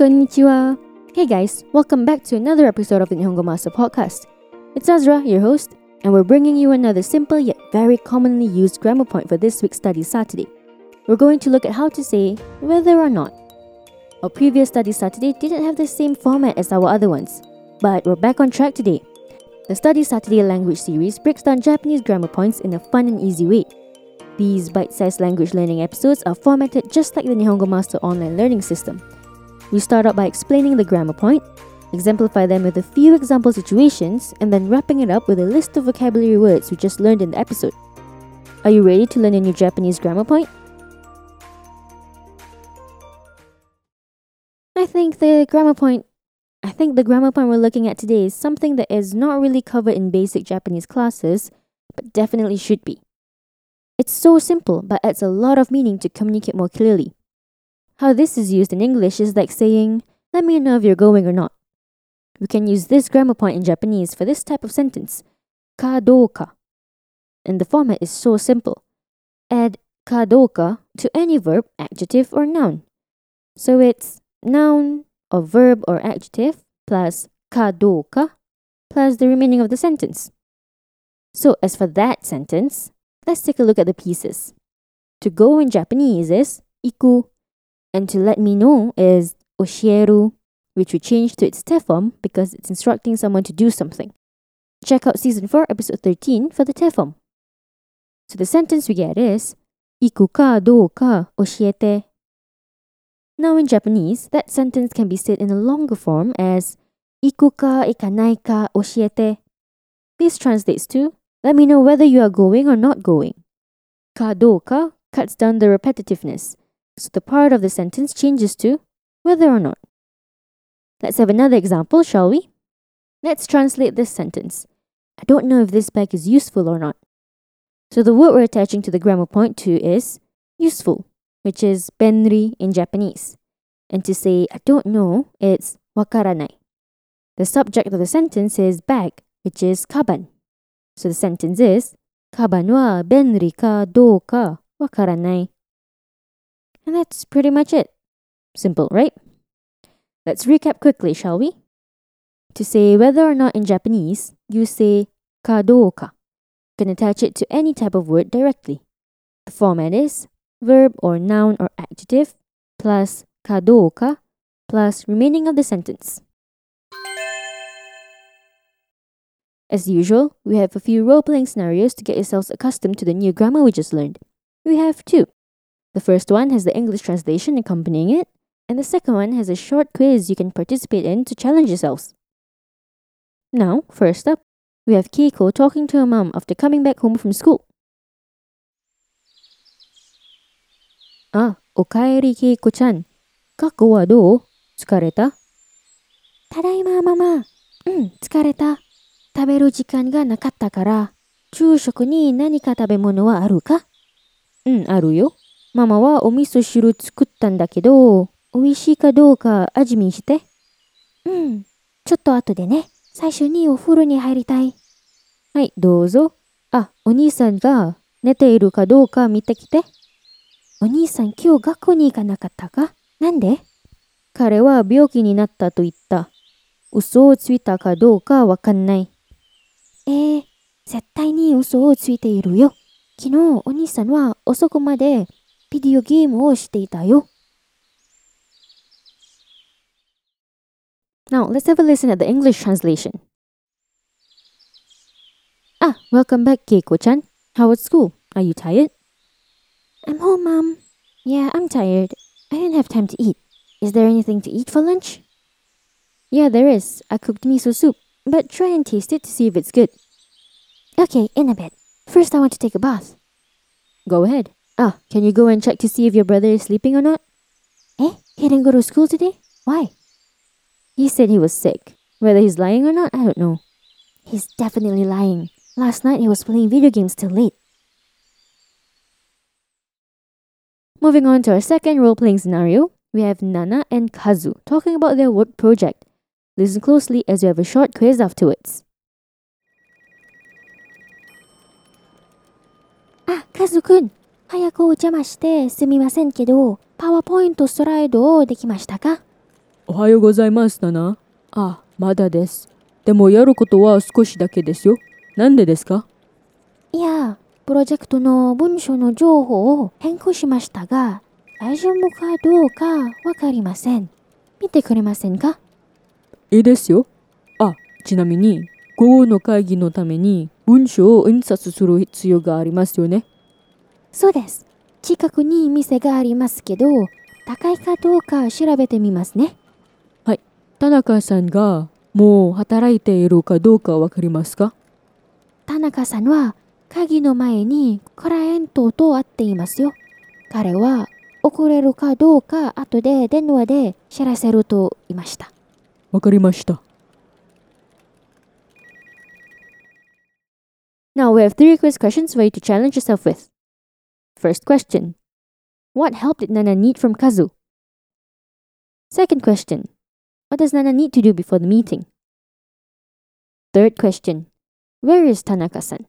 Konnichiwa. Hey guys, welcome back to another episode of the Nihongo Master Podcast. It's Azra, your host, and we're bringing you another simple yet very commonly used grammar point for this week's Study Saturday. We're going to look at how to say whether or not. Our previous Study Saturday didn't have the same format as our other ones, but we're back on track today. The Study Saturday language series breaks down Japanese grammar points in a fun and easy way. These bite sized language learning episodes are formatted just like the Nihongo Master online learning system. We start out by explaining the grammar point, exemplify them with a few example situations, and then wrapping it up with a list of vocabulary words we just learned in the episode. Are you ready to learn a new Japanese grammar point? I think the grammar point I think the grammar point we're looking at today is something that is not really covered in basic Japanese classes, but definitely should be. It's so simple, but adds a lot of meaning to communicate more clearly. How this is used in English is like saying, let me know if you're going or not. We can use this grammar point in Japanese for this type of sentence, kadoka. And the format is so simple. Add kadoka to any verb, adjective, or noun. So it's noun or verb or adjective plus kadoka plus the remaining of the sentence. So as for that sentence, let's take a look at the pieces. To go in Japanese is iku, and to let me know is oshieru, which we changed to its te form because it's instructing someone to do something. Check out season 4, episode 13 for the te form. So the sentence we get is iku ka do ka oshiete now in Japanese, that sentence can be said in a longer form as iku ka ikanai ka oshiete. This translates to let me know whether you are going or not going. Ka ka cuts down the repetitiveness, so the part of the sentence changes to whether or not. Let's have another example, shall we? Let's translate this sentence. I don't know if this bag is useful or not. So the word we're attaching to the grammar point to is useful which is benri in Japanese. And to say I don't know, it's wakaranai. The subject of the sentence is bag, which is kaban. So the sentence is kaban wa benri ka do ka wakaranai. And that's pretty much it. Simple, right? Let's recap quickly, shall we? To say whether or not in Japanese, you say kadoka. You can attach it to any type of word directly. The format is verb or noun or adjective plus kadoka plus remaining of the sentence. As usual, we have a few role playing scenarios to get yourselves accustomed to the new grammar we just learned. We have two. The first one has the English translation accompanying it, and the second one has a short quiz you can participate in to challenge yourselves. Now, first up, we have Keiko talking to her mom after coming back home from school. Ah, okaeri Keiko-chan. Gakko wa dou? Tsukareta? ママはお味噌汁作ったんだけど、美味しいかどうか味見して。うん、ちょっと後でね。最初にお風呂に入りたい。はい、どうぞ。あ、お兄さんが寝ているかどうか見てきて。お兄さん今日学校に行かなかったかなんで彼は病気になったと言った。嘘をついたかどうかわかんない。えー、絶対に嘘をついているよ。昨日お兄さんは遅くまでビデオゲームをしていたよ。Now, let's have a listen at the English translation. Ah, welcome back, Keiko-chan. How was school? Are you tired? I'm home, Mom. Yeah, I'm tired. I didn't have time to eat. Is there anything to eat for lunch? Yeah, there is. I cooked miso soup, but try and taste it to see if it's good. Okay, in a bit. First, I want to take a bath. Go ahead. Ah, can you go and check to see if your brother is sleeping or not? Eh? He didn't go to school today? Why? He said he was sick. Whether he's lying or not, I don't know. He's definitely lying. Last night he was playing video games till late. Moving on to our second role playing scenario, we have Nana and Kazu talking about their work project. Listen closely as we have a short quiz afterwards. Ah, Kazu kun! 早くお邪魔してすみませんけど、パワーポイントスライドをできましたか？おはようございますだな。あ、まだです。でもやることは少しだけですよ。なんでですか？いや、プロジェクトの文書の情報を変更しましたが、大丈夫かどうかわかりません。見てくれませんか？いいですよ。あ、ちなみに、午後の会議のために文書を印刷する必要がありますよね。そうです。近くに店がありますけど、高いかどうか調べてみますね。田中さんがもう働いているかどうかわかりますか？田中さんは会議の前にクライアントと会っていますよ。彼は遅れるかどうか後で電話で知らせると言いました。わかりました。Now we have three quiz questions for you to challenge yourself with. First question What help did Nana need from Kazu? Second question What does Nana need to do before the meeting? Third question Where is Tanaka san?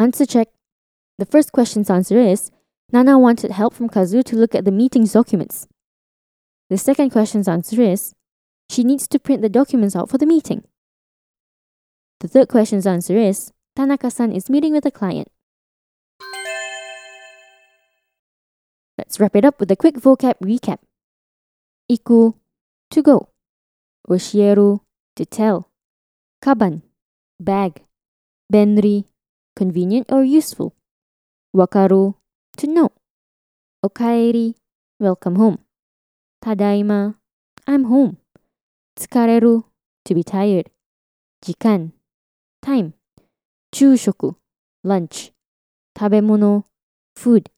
Answer check. The first question's answer is Nana wanted help from Kazu to look at the meeting's documents. The second question's answer is she needs to print the documents out for the meeting. The third question's answer is Tanaka san is meeting with a client. Let's wrap it up with a quick vocab recap. Iku, to go. Oshieru, to tell. Kaban, bag. Benri, convenient or useful. Wakaru, to know. Okaeri, welcome home. Tadaima, I'm home. Tsukareru, to be tired. Jikan, time. Chushoku, lunch. Tabemono, food.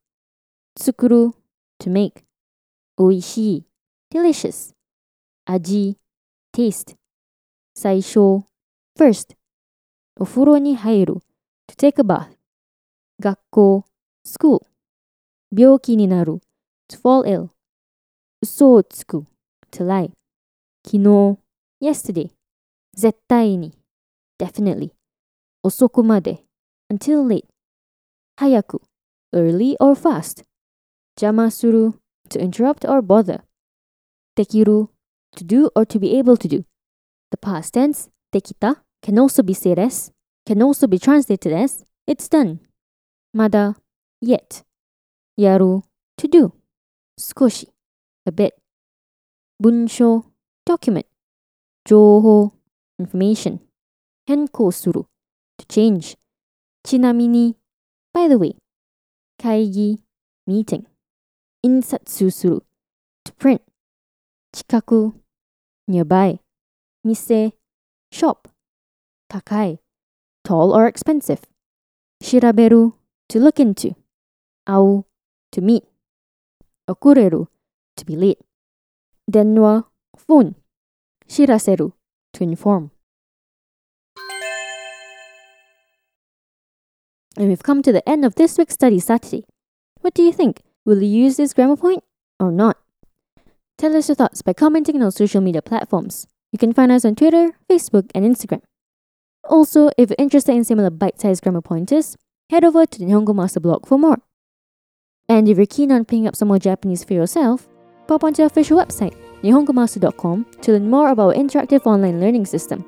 Tsukuru, to make. Oishii, delicious. Aji, taste. Saisho, first. Ofuro ni hairu, to take a bath. Gakko, school. Byoki ni naru, to fall ill. Uso tsuku, to lie. Kino, yesterday. Zettai ni, definitely. Osoku made, until late. Hayaku, early or fast. Jama suru, to interrupt or bother. Dekiru, to do or to be able to do. The past tense, dekita, can also be said as, can also be translated as, it's done. Mada, yet. Yaru, to do. Skoshi, a bit. Bunsho, document. Joho, information. Henko suru, to change. Chinamini, by the way. Kaigi, meeting. Insatsu suru, to print. Chikaku, nearby. Mise, shop. Takai, tall or expensive. Shiraberu, to look into. Au, to meet. Okureru, to be late. Denwa, phone. Shiraseru, to inform. And we've come to the end of this week's Study Saturday. What do you think? Will you use this grammar point or not? Tell us your thoughts by commenting on social media platforms. You can find us on Twitter, Facebook, and Instagram. Also, if you're interested in similar bite-sized grammar pointers, head over to the Nihongo Master blog for more. And if you're keen on picking up some more Japanese for yourself, pop onto our official website, nihongomaster.com, to learn more about our interactive online learning system.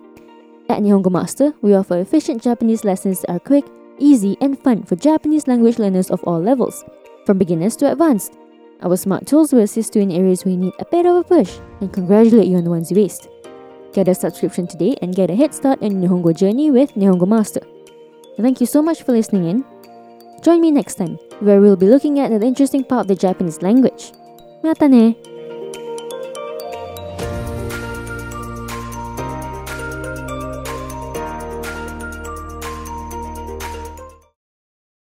At Nihongo Master, we offer efficient Japanese lessons that are quick, easy, and fun for Japanese language learners of all levels, from beginners to advanced. Our smart tools will assist you in areas where you need a bit of a push and congratulate you on the ones you aced. Get a subscription today and get a head start on your Nihongo journey with Nihongo Master. Thank you so much for listening in. Join me next time, where we'll be looking at an interesting part of the Japanese language. Mata ne!